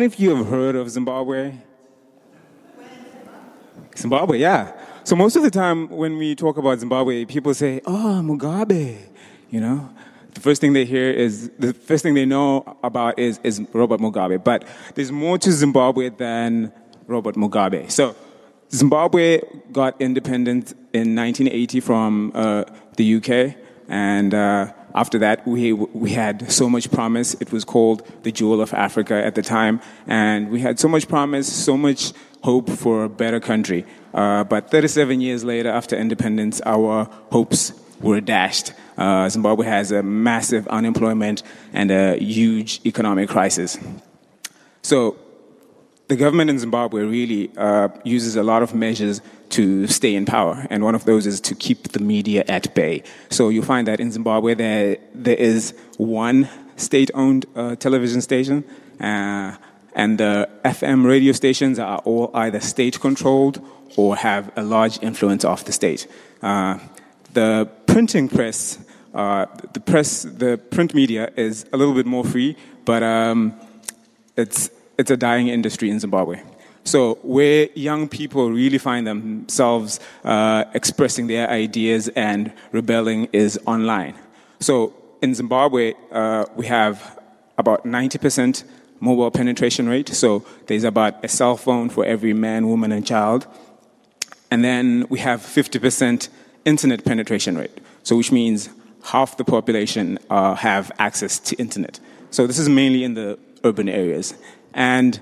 many of you have heard of Zimbabwe? Zimbabwe, yeah. So most of the time when we talk about Zimbabwe, people say, "Oh, Mugabe," you know. The first thing they hear is the first thing they know about is is Robert Mugabe. But there's more to Zimbabwe than Robert Mugabe. So Zimbabwe got independent in 1980 from uh, the UK, and uh, after that, we, we had so much promise. It was called the Jewel of Africa at the time, and we had so much promise, so much hope for a better country. Uh, but 37 years later, after independence, our hopes were dashed. Uh, Zimbabwe has a massive unemployment and a huge economic crisis. So the government in Zimbabwe really uh, uses a lot of measures to stay in power, and one of those is to keep the media at bay. So you find that in Zimbabwe there there is one state-owned uh, television station, uh, and the FM radio stations are all either state-controlled or have a large influence of the state. Uh, the printing press, uh, the press, the print media is a little bit more free, but um, it's it's a dying industry in Zimbabwe. So, where young people really find themselves uh, expressing their ideas and rebelling is online. So, in Zimbabwe, uh, we have about 90% mobile penetration rate. So, there's about a cell phone for every man, woman, and child. And then we have 50% internet penetration rate. So, which means half the population uh, have access to internet. So, this is mainly in the urban areas. And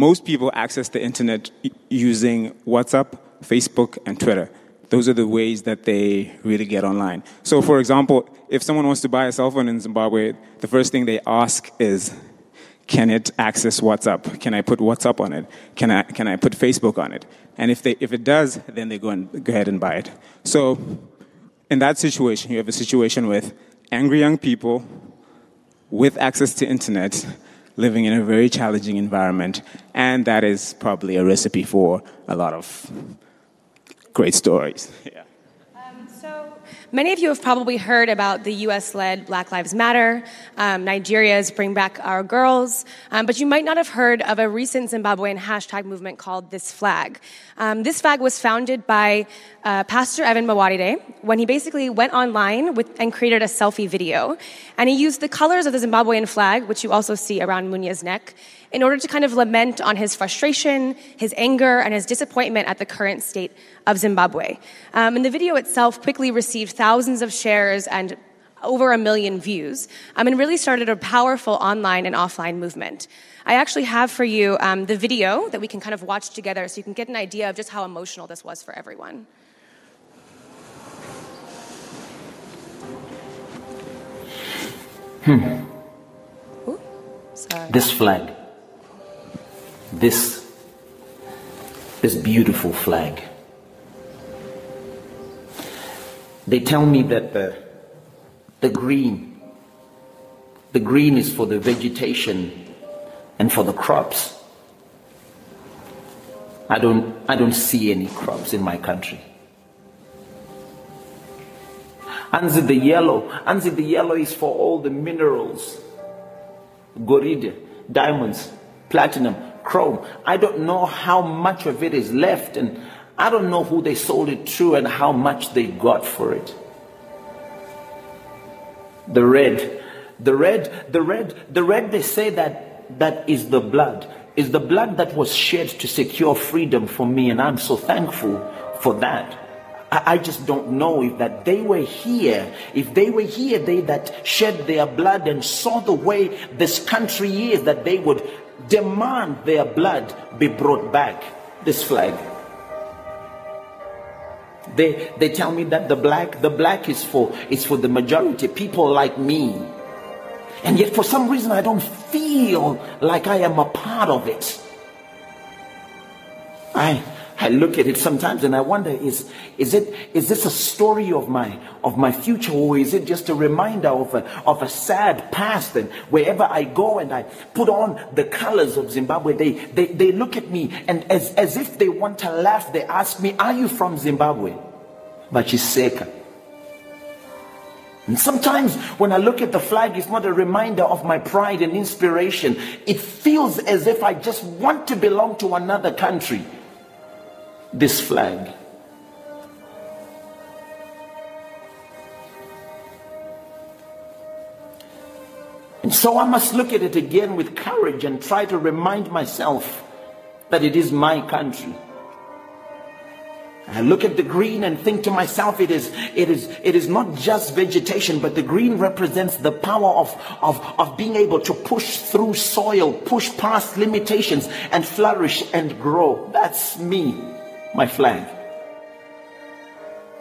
most people access the internet using WhatsApp, Facebook, and Twitter. Those are the ways that they really get online. So, for example, if someone wants to buy a cell phone in Zimbabwe, the first thing they ask is, can it access WhatsApp? Can I put WhatsApp on it? Can I, can I put Facebook on it? And if, they, if it does, then they go, and, go ahead and buy it. So, in that situation, you have a situation with angry young people with access to internet living in a very challenging environment, and that is probably a recipe for a lot of great stories. Yeah. Many of you have probably heard about the US-led Black Lives Matter, um, Nigeria's Bring Back Our Girls, um, but you might not have heard of a recent Zimbabwean hashtag movement called This Flag. Um, this flag was founded by uh, Pastor Evan Mawarire when he basically went online with, and created a selfie video. And he used the colors of the Zimbabwean flag, which you also see around Munya's neck, in order to kind of lament on his frustration, his anger, and his disappointment at the current state of Zimbabwe. Um, and the video itself quickly received thousands of shares and over a million views, um, and really started a powerful online and offline movement. I actually have for you um, the video that we can kind of watch together so you can get an idea of just how emotional this was for everyone. Hmm. Ooh, this flag, this, this beautiful flag. They tell me that the, the green, the green is for the vegetation and for the crops. I don't, I don't see any crops in my country. Anzi the yellow. Anzi the yellow is for all the minerals. Gorida, diamonds, platinum, chrome. I don't know how much of it is left and I don't know who they sold it to and how much they got for it. The red, the red, the red, the red they say that that is the blood. Is the blood that was shed to secure freedom for me and I'm so thankful for that. I just don't know if that they were here, if they were here, they that shed their blood and saw the way this country is, that they would demand their blood be brought back. This flag. They they tell me that the black the black is for is for the majority, people like me. And yet for some reason I don't feel like I am a part of it. I I look at it sometimes and I wonder is is it is this a story of my of my future or is it just a reminder of a of a sad past and wherever I go and I put on the colors of Zimbabwe they they, they look at me and as, as if they want to laugh they ask me are you from Zimbabwe Bachiseka. And sometimes when I look at the flag, it's not a reminder of my pride and inspiration. It feels as if I just want to belong to another country. This flag. And so I must look at it again with courage and try to remind myself that it is my country. I look at the green and think to myself, it is, it is, it is not just vegetation, but the green represents the power of, of, of being able to push through soil, push past limitations and flourish and grow. That's me, my flag.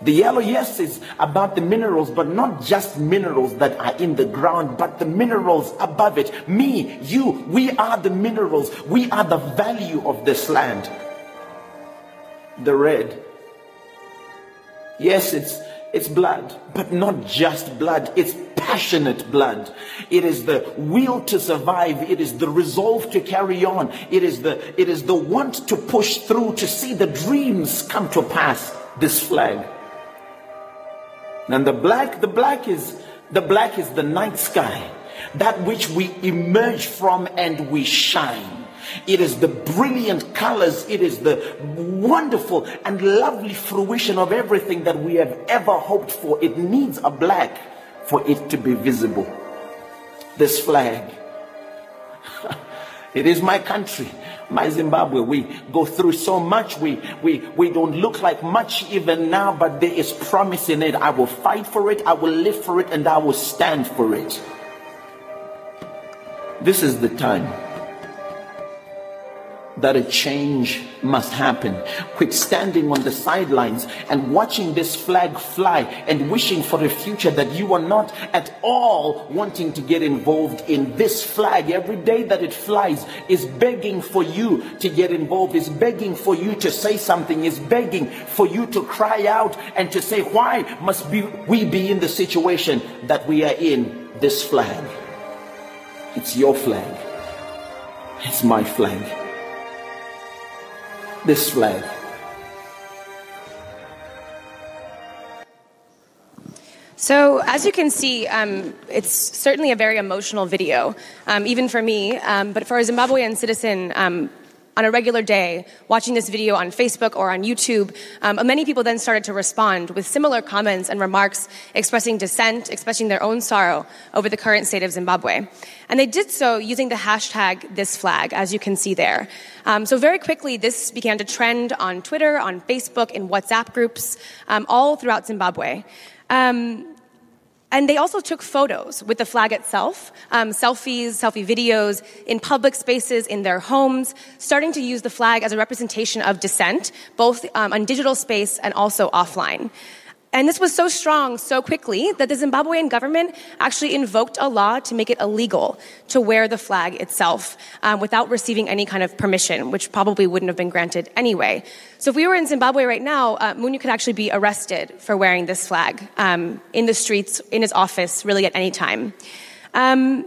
The yellow, yes, is about the minerals, but not just minerals that are in the ground, but the minerals above it. Me, you, we are the minerals. We are the value of this land. The red. Yes, it's, it's blood, but not just blood. It's passionate blood. It is the will to survive. It is the resolve to carry on. It is the, it is the want to push through to see the dreams come to pass. This flag. And the black, the black is, the black is the night sky, that which we emerge from and we shine. It is the brilliant colors. It is the wonderful and lovely fruition of everything that we have ever hoped for. It needs a black for it to be visible. This flag. it is my country my Zimbabwe, we go through so much. We, we, we don't look like much even now, but there is promise in it. I will fight for it, I will live for it, and I will stand for it. This is the time that a change must happen. Quit standing on the sidelines and watching this flag fly and wishing for a future that you are not at all wanting to get involved in. This flag, every day that it flies, is begging for you to get involved, is begging for you to say something, is begging for you to cry out and to say, Why must be, we be in the situation that we are in? This flag. It's your flag. It's my flag this flag. So, as you can see, um, it's certainly a very emotional video, um, even for me. Um, but for a Zimbabwean citizen, um, on a regular day, watching this video on Facebook or on YouTube, um, many people then started to respond with similar comments and remarks expressing dissent, expressing their own sorrow over the current state of Zimbabwe. And they did so using the hashtag this flag, as you can see there. Um, so very quickly, this began to trend on Twitter, on Facebook, in WhatsApp groups, um, all throughout Zimbabwe. Um, and they also took photos with the flag itself, um, selfies, selfie videos in public spaces, in their homes, starting to use the flag as a representation of dissent, both um, on digital space and also offline. And this was so strong so quickly that the Zimbabwean government actually invoked a law to make it illegal to wear the flag itself um, without receiving any kind of permission, which probably wouldn't have been granted anyway. So if we were in Zimbabwe right now, uh, could actually be arrested for wearing this flag um, in the streets, in his office, really at any time. Um,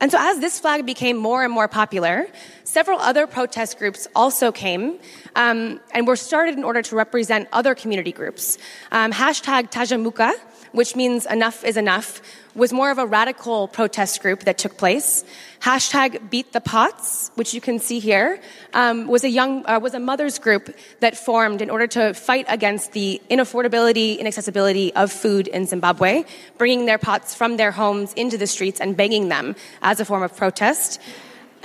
and so, as this flag became more and more popular, several other protest groups also came um, and were started in order to represent other community groups. Um, hashtag Tajamuka, which means enough is enough, was more of a radical protest group that took place. Hashtag Beat the Pots, which you can see here, um, was a young uh, was a mothers group that formed in order to fight against the inaffordability, inaccessibility of food in Zimbabwe, bringing their pots from their homes into the streets and begging them as a form of protest.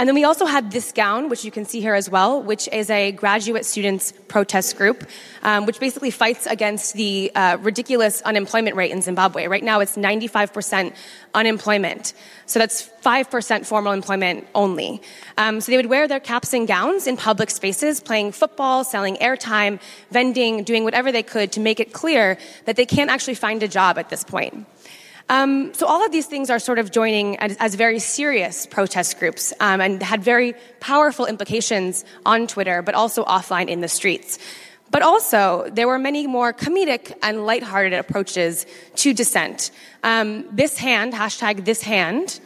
And then we also had This Gown, which you can see here as well, which is a graduate students protest group, um, which basically fights against the uh, ridiculous unemployment rate in Zimbabwe. Right now it's 95% unemployment. So that's 5% formal employment only. Um, so they would wear their caps and gowns in public spaces, playing football, selling airtime, vending, doing whatever they could to make it clear that they can't actually find a job at this point. Um, so all of these things are sort of joining as, as very serious protest groups um, and had very powerful implications on Twitter, but also offline in the streets. But also, there were many more comedic and lighthearted approaches to dissent. Um, this hand, hashtag this hand,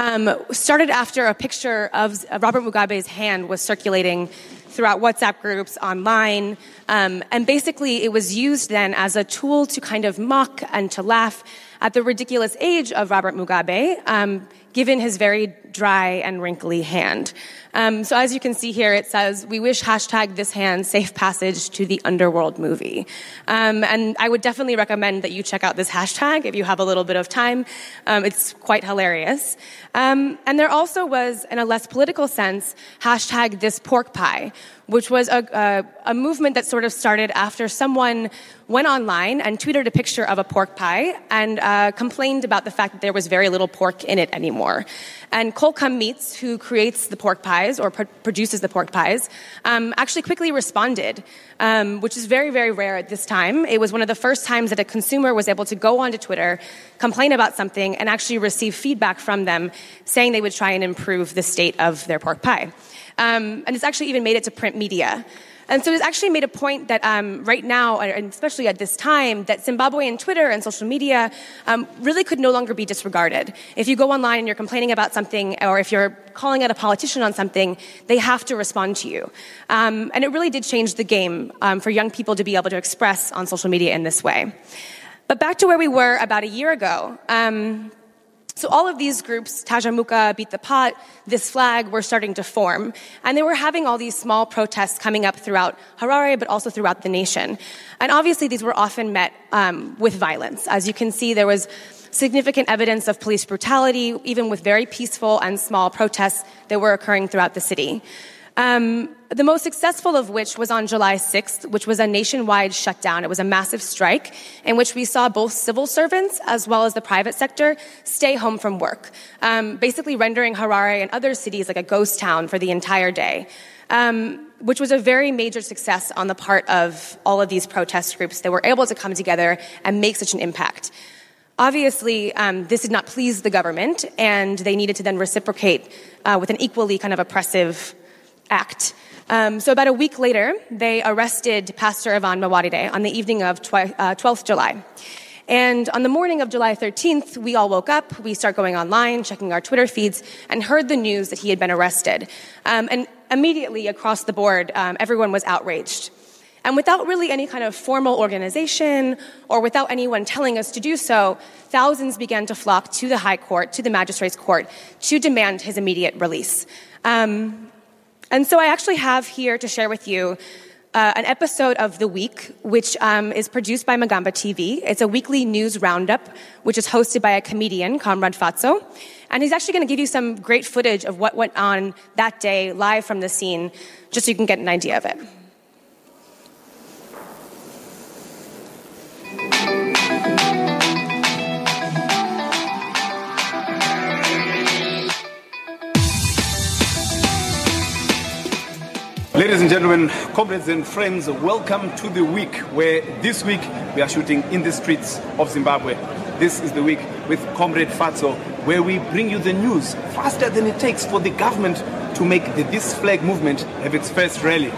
um, started after a picture of Robert Mugabe's hand was circulating throughout WhatsApp groups, online, um, and basically it was used then as a tool to kind of mock and to laugh at the ridiculous age of Robert Mugabe, um, given his very dry and wrinkly hand. Um, so as you can see here, it says, we wish hashtag this hand safe passage to the underworld movie. Um, and I would definitely recommend that you check out this hashtag if you have a little bit of time. Um, it's quite hilarious. Um, and there also was, in a less political sense, hashtag this pork pie, which was a, a, a, movement that sort of started after someone went online and tweeted a picture of a pork pie and uh, complained about the fact that there was very little pork in it anymore. And Colcom Meats, who creates the pork pies or pr- produces the pork pies, um, actually quickly responded, um, which is very, very rare at this time. It was one of the first times that a consumer was able to go onto Twitter, complain about something, and actually receive feedback from them saying they would try and improve the state of their pork pie. Um, and it's actually even made it to print media. And so it's actually made a point that um, right now, and especially at this time, that Zimbabwean Twitter and social media um, really could no longer be disregarded. If you go online and you're complaining about something, or if you're calling out a politician on something, they have to respond to you. Um, and it really did change the game um, for young people to be able to express on social media in this way. But back to where we were about a year ago. Um, so all of these groups, Tajamuka, Beat the Pot, This Flag, were starting to form. And they were having all these small protests coming up throughout Harare, but also throughout the nation. And obviously these were often met um, with violence. As you can see, there was significant evidence of police brutality, even with very peaceful and small protests that were occurring throughout the city. Um, the most successful of which was on July 6th, which was a nationwide shutdown. It was a massive strike in which we saw both civil servants as well as the private sector stay home from work, um, basically rendering Harare and other cities like a ghost town for the entire day. Um, which was a very major success on the part of all of these protest groups that were able to come together and make such an impact. Obviously, um, this did not please the government, and they needed to then reciprocate uh, with an equally kind of oppressive act. Um, so about a week later, they arrested Pastor Evan Mawarire on the evening of twi- uh, 12th July. And on the morning of July 13th, we all woke up, we start going online, checking our Twitter feeds, and heard the news that he had been arrested. Um, and immediately across the board, um, everyone was outraged. And without really any kind of formal organization or without anyone telling us to do so, thousands began to flock to the High Court, to the Magistrates Court, to demand his immediate release. Um, and so I actually have here to share with you uh, an episode of The Week, which um, is produced by Magamba TV. It's a weekly news roundup, which is hosted by a comedian, Comrade Fatso. And he's actually going to give you some great footage of what went on that day live from the scene, just so you can get an idea of it. Ladies and gentlemen, comrades and friends, welcome to the week where this week we are shooting in the streets of Zimbabwe. This is the week with Comrade Fatso, where we bring you the news faster than it takes for the government to make the This Flag movement have its first rally.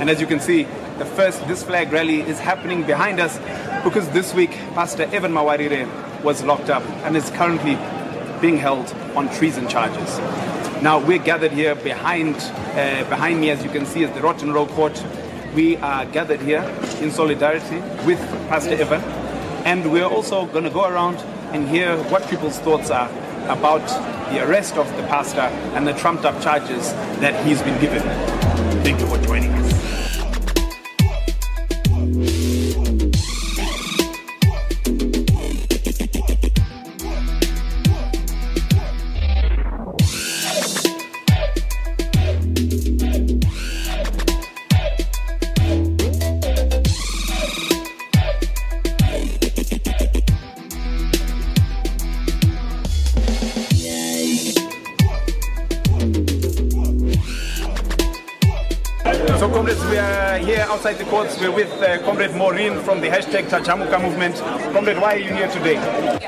And as you can see, the first This Flag rally is happening behind us because this week Pastor Evan Mawarire was locked up and is currently being held on treason charges. Now we're gathered here behind uh, behind me, as you can see, is the Rotten Row Court. We are gathered here in solidarity with Pastor Evan, and we're also going to go around and hear what people's thoughts are about the arrest of the pastor and the trumped-up charges that he's been given. Thank you for joining us. Courts. We're with uh, Comrade Maureen from the hashtag Tajamuka movement. Comrade, why are you here today?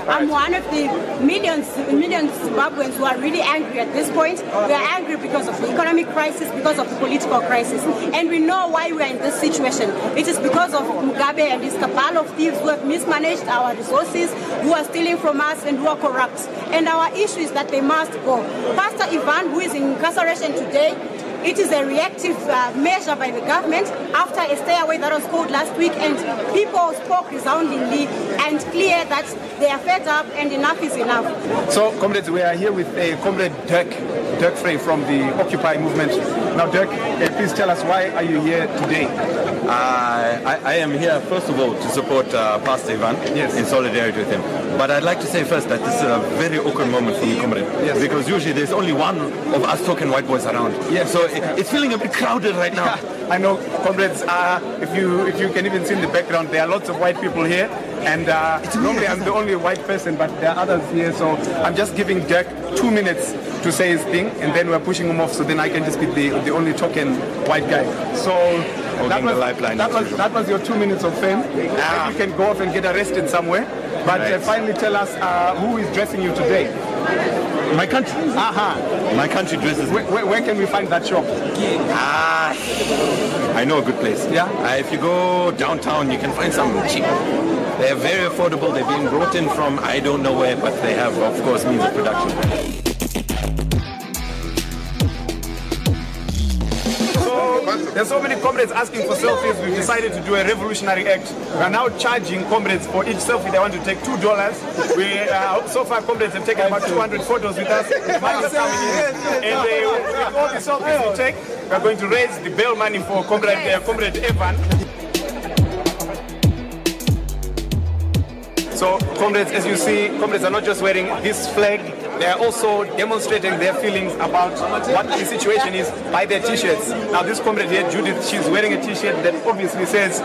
I'm one of the millions, millions Zimbabweans who are really angry at this point. We are angry because of the economic crisis, because of the political crisis. And we know why we are in this situation. It is because of Mugabe and his cabal of thieves who have mismanaged our resources, who are stealing from us, and who are corrupt. And our issue is that they must go. Pastor Evan, who is in incarceration today, It is a reactive uh, measure by the government after a stay away that was called last week, and people spoke resoundingly and clear that they are fed up and enough is enough. So, comrades, we are here with uh, Comrade Dirk, Dirk Frey from the Occupy movement. Now, Dirk, uh, please tell us why are you here today? Uh, I, I, am here, first of all, to support uh, Pastor Evan yes. in solidarity with him. But I'd like to say first that this is a very awkward moment for me, comrade. Yes. Because usually there's only one of us talking white boys around. Yes. So it, it's feeling a bit crowded right now. I know, comrades, uh, if you if you can even see in the background, there are lots of white people here. And uh, normally I'm the only white person, but there are others here. So I'm just giving Dirk two minutes to say his thing, and then we're pushing him off so then I can just be the, the only token white guy. So that was, that was, that was your two minutes of fame. Ah. You can go off and get arrested somewhere. But right. uh, finally tell us uh, who is dressing you today. My country. Uh-huh. My country dresses where, where, where, can we find that shop? Ah, I know a good place. Yeah? Uh, if you go downtown, you can find some cheap. They're very affordable. They're being brought in from I don't know where, but they have, of course, means of production. There's so many comrades asking for selfies. We've decided to do a revolutionary act. We are now charging comrades for each selfie they want to take two dollars. We uh, so far comrades have taken about 200 photos with us. Money is coming in, and uh, with all the selfies we take, we are going to raise the bail money for comrade uh, comrade Evan. So, comrades, as you see, comrades are not just wearing this flag, they are also demonstrating their feelings about what the situation is by their t-shirts. Now, this comrade here, Judith, she's wearing a t-shirt that obviously says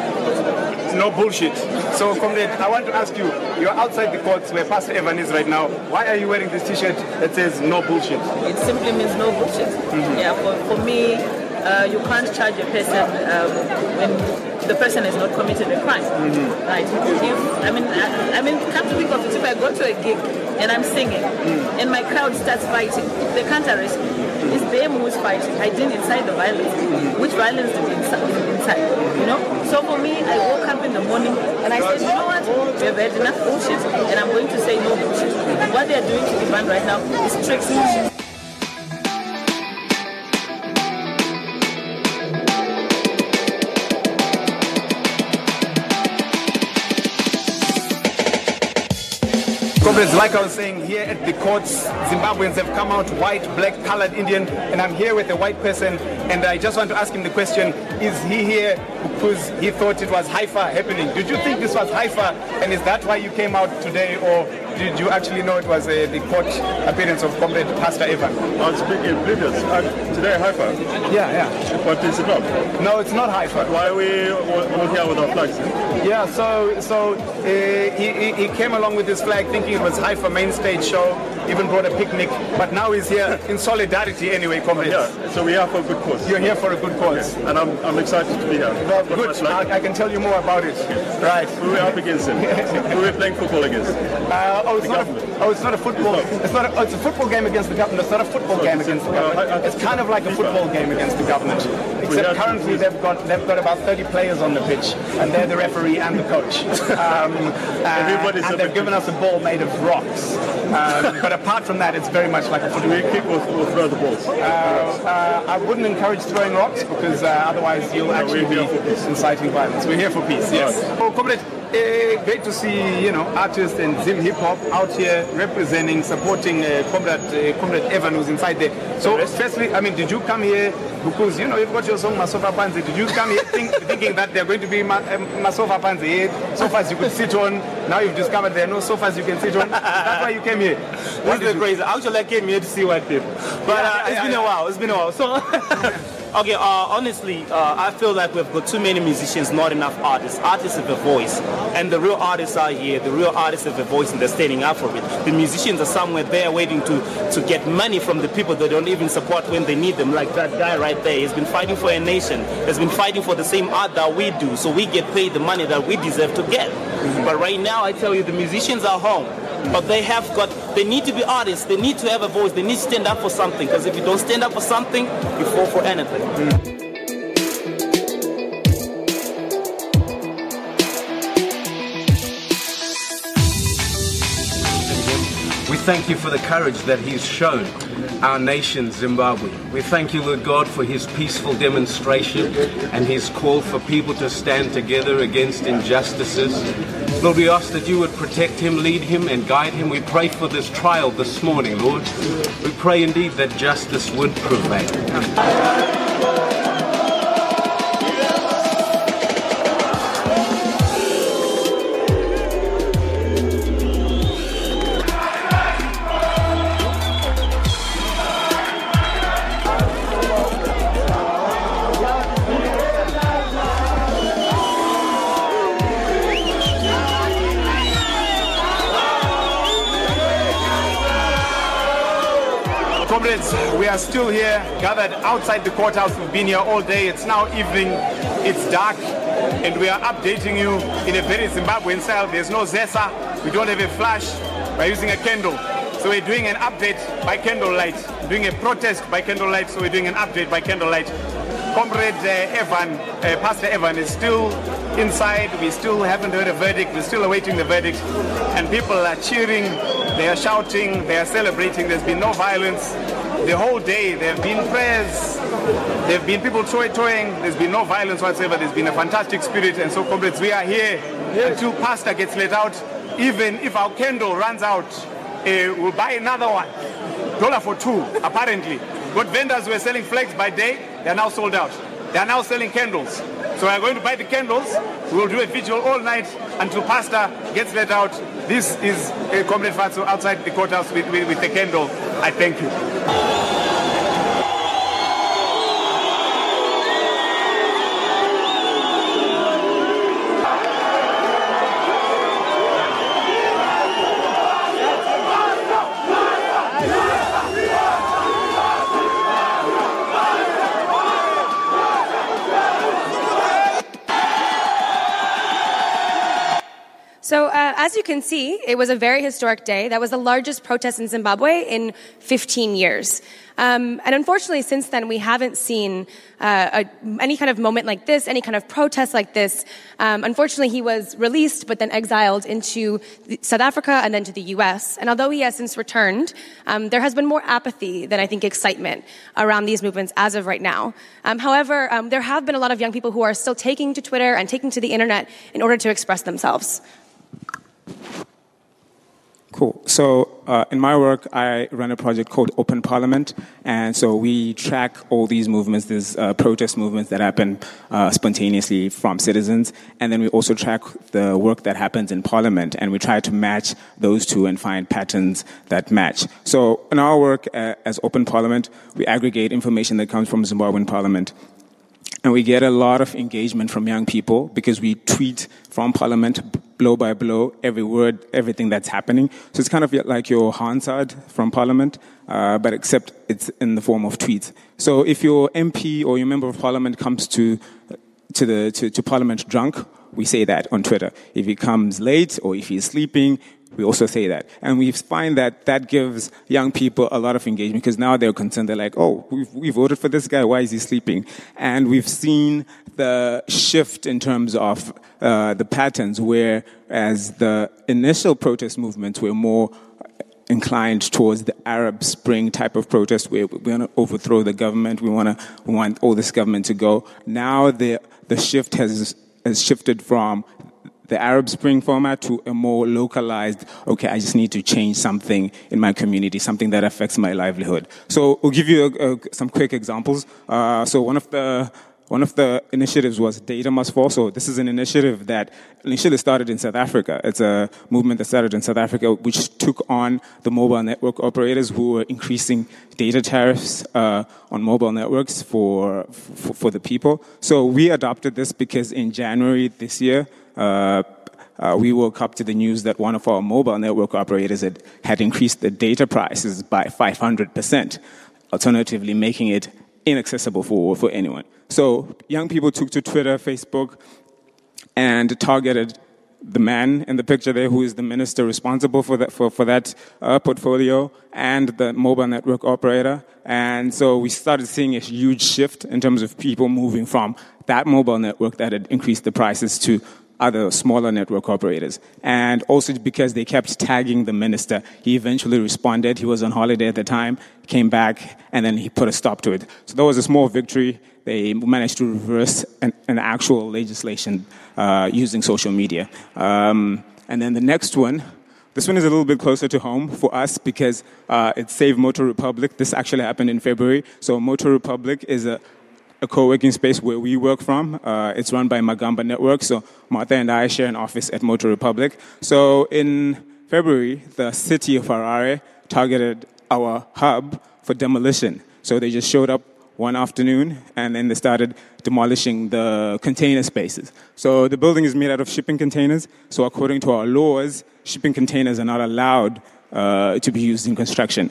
no bullshit. So, comrade, I want to ask you, you're outside the courts where Pastor Evan is right now. Why are you wearing this t-shirt that says no bullshit? It simply means no bullshit. Mm-hmm. Yeah, for, for me, uh, you can't charge a person um, when the person has not committed a crime. Mm-hmm. Right? If, I mean, I, I, mean, come to think of it, if I go to a gig and I'm singing mm. and my crowd starts fighting, they can't arrest me. It's them who's fighting. I didn't incite the violence. Mm-hmm. Which violence did we incite? You know? So for me, I woke up in the morning and I said, you know what? We have had enough bullshit and I'm going to say no bullshit. What they're doing to Evan right now is strict Comrades, like I was saying, here at the courts, Zimbabweans have come out white, black, colored, Indian, and I'm here with a white person, and I just want to ask him the question, is he here because he thought it was HIFA happening? Did you think this was HIFA, and is that why you came out today, or did you actually know it was uh, the court appearance of Comrade Pastor Evan? I was speaking previous. Today HIFA? Yeah, yeah. But is it not? No, it's not HIFA. Why are we all here with our flags? Yeah, so so uh, he, he came along with his flag thinking it was HIFA main stage show, even brought a picnic, but now he's here in solidarity anyway, comrades. Yeah, so we're for a good cause. You're here for a good cause. Yes, and I'm, I'm excited to be here. Well, good, I, I, can tell you more about it. Yes. Right. Who are we up against him? Who are we playing football against? Uh, oh, it's not a, oh, it's not a football. It's, it's not. A, oh, it's a football game against the government. It's not a football game against the government. Uh, it's kind of like a football game against the government. Except currently they've got they've got about 30 players on the pitch, and they're the referee and the coach. Um, uh, and they've given us a ball made of rocks. Um, but apart from that, it's very much like a football. Do we kick or, or throw the balls? Uh, uh, I wouldn't encourage throwing rocks because uh, otherwise you'll actually be inciting violence. We're here for peace. Yes. Oh, comrade, uh, great to see you know artists and Zim hip hop out here representing, supporting uh, Comrade uh, Comrade Evan who's inside there. So, firstly, I mean, did you come here because you know you've got your song Masofa Panze? Did you come here think, thinking that they're going to be ma- um, Masofa Panze here, sofas you could sit on? Now you've discovered there are no sofas you can sit on. That's why you came here. This is crazy. Actually, I came here to see white people, but yeah, uh, it's yeah, been yeah. a while. It's been a while. So. Okay, uh, honestly, uh, I feel like we've got too many musicians, not enough artists. Artists have a voice, and the real artists are here. The real artists have a voice, and they're standing up for it. The musicians are somewhere there waiting to, to get money from the people they don't even support when they need them, like that guy right there. He's been fighting for a nation. He's been fighting for the same art that we do, so we get paid the money that we deserve to get. Mm-hmm. But right now, I tell you, the musicians are home but they have got they need to be artists they need to have a voice they need to stand up for something because if you don't stand up for something you fall for anything mm. thank you for the courage that he's shown our nation, Zimbabwe. We thank you, Lord God, for his peaceful demonstration and his call for people to stand together against injustices. Lord, we ask that you would protect him, lead him, and guide him. We pray for this trial this morning, Lord. We pray indeed that justice would prevail. Are still here, gathered outside the courthouse. We've been here all day. It's now evening, it's dark, and we are updating you in a very Zimbabwean style. There's no Zesa, we don't have a flash, we're using a candle. So we're doing an update by candlelight, doing a protest by candlelight, so we're doing an update by candlelight. Comrade uh, Evan, uh, Pastor Evan is still inside. We still haven't heard a verdict. We're still awaiting the verdict. And people are cheering, they are shouting, they are celebrating. There's been no violence. The whole day, there have been prayers, there have been people toy toying. There's been no violence whatsoever. There's been a fantastic spirit. And so, comrades, we are here until Pastor gets let out. Even if our candle runs out, uh, we'll buy another one. Dollar for two, apparently. But vendors were selling flags by day, they are now sold out. They are now selling candles. So we are going to buy the candles. We will do a vigil all night until Pastor gets let out. This is a Comrade Fatso outside the courthouse with, with, with the candle. I thank you. As you can see, it was a very historic day. That was the largest protest in Zimbabwe in 15 years. Um, and unfortunately, since then, we haven't seen uh, a, any kind of moment like this, any kind of protest like this. Um, unfortunately, he was released, but then exiled into South Africa and then to the U.S. And although he has since returned, um, there has been more apathy than I think excitement around these movements as of right now. Um, however, um, there have been a lot of young people who are still taking to Twitter and taking to the internet in order to express themselves. Cool. So, uh, in my work, I run a project called Open Parliament, and so we track all these movements, these uh, protest movements that happen uh, spontaneously from citizens, and then we also track the work that happens in Parliament, and we try to match those two and find patterns that match. So, in our work uh, as Open Parliament, we aggregate information that comes from Zimbabwean Parliament. And we get a lot of engagement from young people because we tweet from Parliament blow by blow, every word, everything that's happening. So it's kind of like your Hansard from Parliament, uh, but except it's in the form of tweets. So if your MP or your member of Parliament comes to to the to, to Parliament drunk, we say that on Twitter. If he comes late or if he's sleeping, we also say that. And we find that that gives young people a lot of engagement because now they're concerned. They're like, oh, we've, we voted for this guy. Why is he sleeping? And we've seen the shift in terms of uh, the patterns where as the initial protest movements were more inclined towards the Arab Spring type of protest where we want to overthrow the government. We want to we want all this government to go. Now the the shift has has shifted from the Arab Spring format to a more localized, okay, I just need to change something in my community, something that affects my livelihood. So we'll give you a, a, some quick examples. Uh, so one of the one of the initiatives was Data Must Fall. So this is an initiative that initially started in South Africa. It's a movement that started in South Africa, which took on the mobile network operators who were increasing data tariffs uh, on mobile networks for, for, for the people. So we adopted this because in January this year, uh, uh, we woke up to the news that one of our mobile network operators had, had increased the data prices by 500%, alternatively making it inaccessible for, for anyone. So young people took to Twitter, Facebook, and targeted the man in the picture there who is the minister responsible for that, for, for that uh, portfolio and the mobile network operator. And so we started seeing a huge shift in terms of people moving from that mobile network that had increased the prices to other smaller network operators. And also because they kept tagging the minister, he eventually responded. He was on holiday at the time, came back, and then he put a stop to it. So that was a small victory. They managed to reverse an, an actual legislation uh, using social media. Um, and then the next one, this one is a little bit closer to home for us because uh, it's Save Motor Republic. This actually happened in February. So Motor Republic is a, a co-working space where we work from. Uh, it's run by Magamba Network. So Martha and I share an office at Motor Republic. So in February, the city of Harare targeted our hub for demolition. So they just showed up one afternoon and then they started demolishing the container spaces. So the building is made out of shipping containers. So according to our laws, shipping containers are not allowed uh, to be used in construction.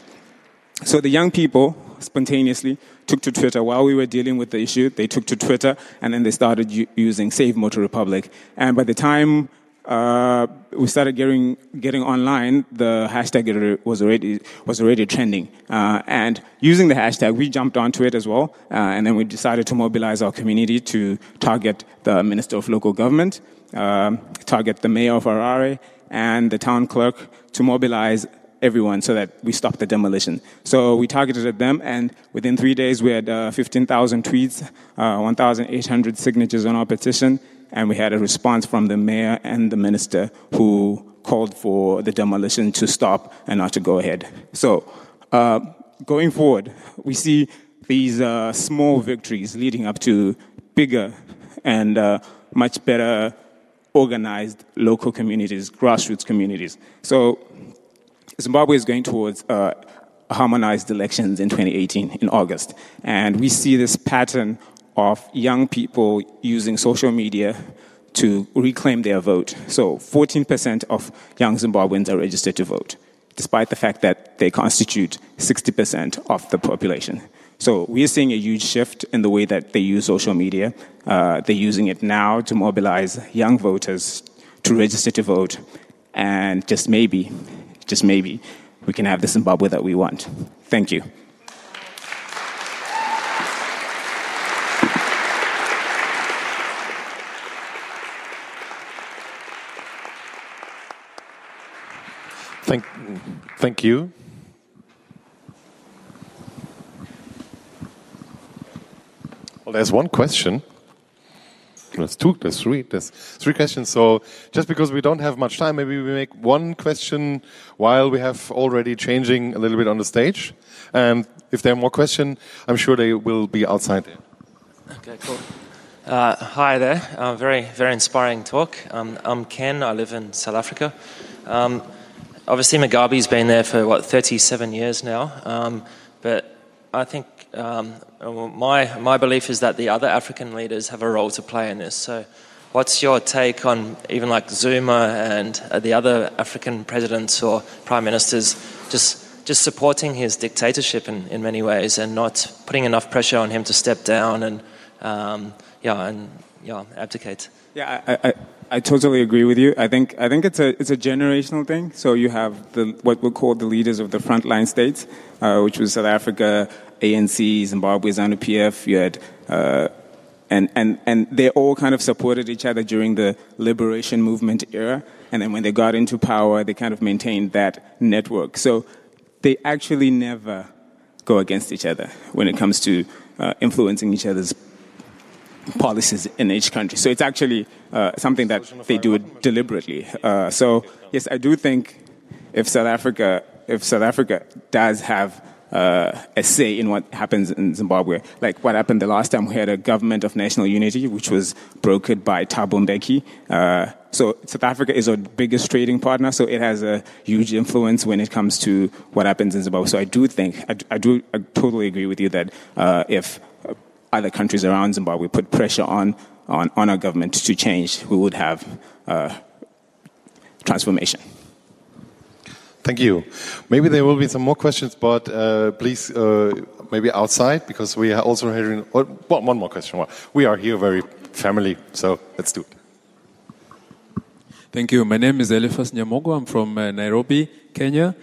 So the young people spontaneously took to Twitter while we were dealing with the issue. They took to Twitter and then they started u- using Save Motor Republic. And by the time uh, we started getting getting online, the hashtag was already was already trending. Uh, and using the hashtag, we jumped onto it as well. Uh, and then we decided to mobilize our community to target the Minister of Local Government, um, target the Mayor of Harare, and the town clerk to mobilize everyone so that we stop the demolition. So we targeted them, and within three days, we had uh, 15,000 tweets, uh, 1,800 signatures on our petition, and we had a response from the mayor and the minister who called for the demolition to stop and not to go ahead. So uh, going forward, we see these uh, small victories leading up to bigger and uh, much better organized local communities, grassroots communities. So Zimbabwe is going towards uh, harmonized elections in 2018 in August. And we see this pattern of young people using social media to reclaim their vote. So 14% of young Zimbabweans are registered to vote, despite the fact that they constitute 60% of the population. So we're seeing a huge shift in the way that they use social media. Uh, they're using it now to mobilize young voters to register to vote. And just maybe, just maybe, we can have the Zimbabwe that we want. Thank you. Thank, thank you. Well, there's one question. There's two, there's three, there's three questions. So just because we don't have much time, maybe we make one question while we have already changing a little bit on the stage. And if there are more questions, I'm sure they will be outside there. Okay, cool. Uh, hi there. Uh, very, very inspiring talk. Um, I'm Ken. I live in South Africa. Um, obviously, Mugabe's been there for what 37 years now. Um, but I think um, my my belief is that the other African leaders have a role to play in this. So, what's your take on even like Zuma and uh, the other African presidents or prime ministers just just supporting his dictatorship in, in many ways and not putting enough pressure on him to step down and um, yeah and yeah abdicate? Yeah, I, I, I totally agree with you. I think I think it's a it's a generational thing. So you have the what we call the leaders of the frontline states, uh, which was South Africa, ANC, Zimbabwe, ZANU PF. You had uh, and and and they all kind of supported each other during the liberation movement era. And then when they got into power, they kind of maintained that network. So they actually never go against each other when it comes to uh, influencing each other's policies in each country. So it's actually uh, something that they do deliberately. Uh, so yes, I do think if South Africa, if South Africa does have uh, a say in what happens in Zimbabwe, like what happened the last time we had a government of national unity, which was brokered by Thabo Mbeki. Uh, so South Africa is our biggest trading partner, so it has a huge influence when it comes to what happens in Zimbabwe. So I do think, I, I do I totally agree with you that uh, if other countries around Zimbabwe put pressure on, on, on our government to change, we would have uh, transformation. Thank you. Maybe there will be some more questions, but uh, please, uh, maybe outside, because we are also hearing. Oh, one more question. We are here very family, so let's do it. Thank you. My name is Eliphas Nyamogo. I'm from uh, Nairobi, Kenya.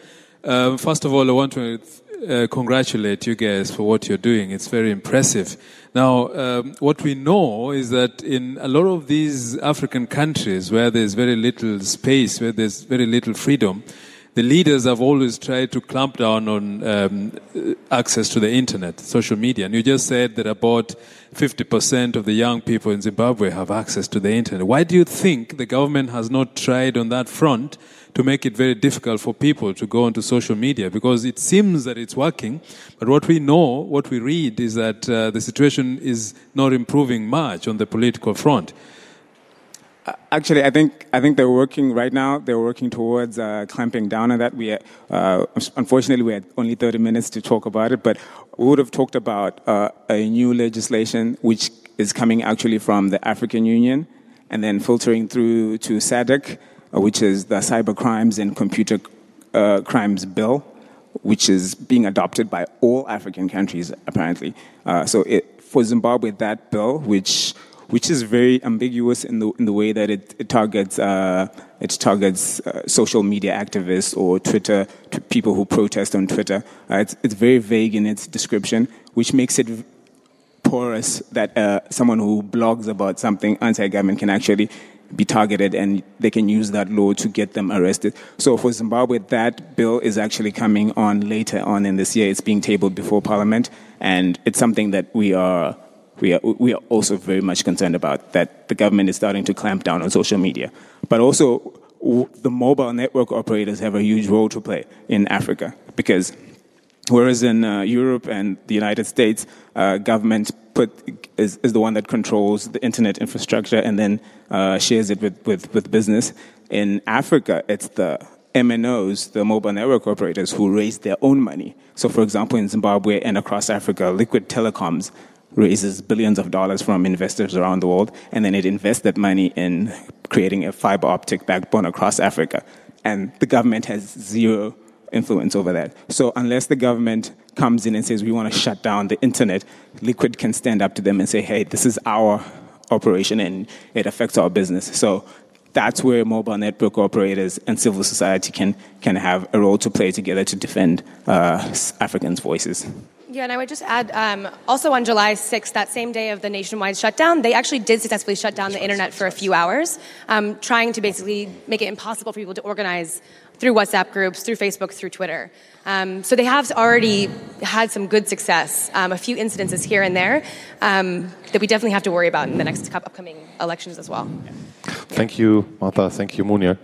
Um, first of all, I want to uh, congratulate you guys for what you're doing. It's very impressive. Now, um, what we know is that in a lot of these African countries where there's very little space, where there's very little freedom, the leaders have always tried to clamp down on um, access to the internet, social media. And you just said that about 50% of the young people in Zimbabwe have access to the internet. Why do you think the government has not tried on that front to make it very difficult for people to go onto social media? Because it seems that it's working, but what we know, what we read, is that uh, the situation is not improving much on the political front. Actually, I think I think they're working right now. They're working towards uh, clamping down on that. We, uh, unfortunately, we had only 30 minutes to talk about it, but we would have talked about uh, a new legislation which is coming actually from the African Union and then filtering through to SADC, uh, which is the Cyber Crimes and Computer uh, Crimes Bill, which is being adopted by all African countries apparently. Uh, so it, for Zimbabwe, that bill, which which is very ambiguous in the in the way that it, it targets uh, it targets uh, social media activists or Twitter people who protest on Twitter. Uh, it's it's very vague in its description, which makes it porous that uh, someone who blogs about something anti-government can actually be targeted and they can use that law to get them arrested. So for Zimbabwe, that bill is actually coming on later on in this year. It's being tabled before Parliament, and it's something that we are we are, we are also very much concerned about that the government is starting to clamp down on social media. But also, the mobile network operators have a huge role to play in Africa because whereas in uh, Europe and the United States, uh, government put, is, is, the one that controls the internet infrastructure and then uh, shares it with, with, with business. In Africa, it's the MNOs, the mobile network operators, who raise their own money. So, for example, in Zimbabwe and across Africa, Liquid Telecoms raises billions of dollars from investors around the world, and then it invests that money in creating a fiber optic backbone across Africa. And the government has zero influence over that. So unless the government comes in and says we want to shut down the internet, Liquid can stand up to them and say, hey, this is our operation and it affects our business. So that's where mobile network operators and civil society can, can have a role to play together to defend uh, Africans' voices. Yeah, and I would just add um, also on July 6th, that same day of the nationwide shutdown, they actually did successfully shut down the internet for a few hours, um, trying to basically make it impossible for people to organize through WhatsApp groups, through Facebook, through Twitter. Um, so they have already had some good success, um, a few incidences here and there um, that we definitely have to worry about in the next upcoming elections as well. Thank you, Martha. Thank you, Munir.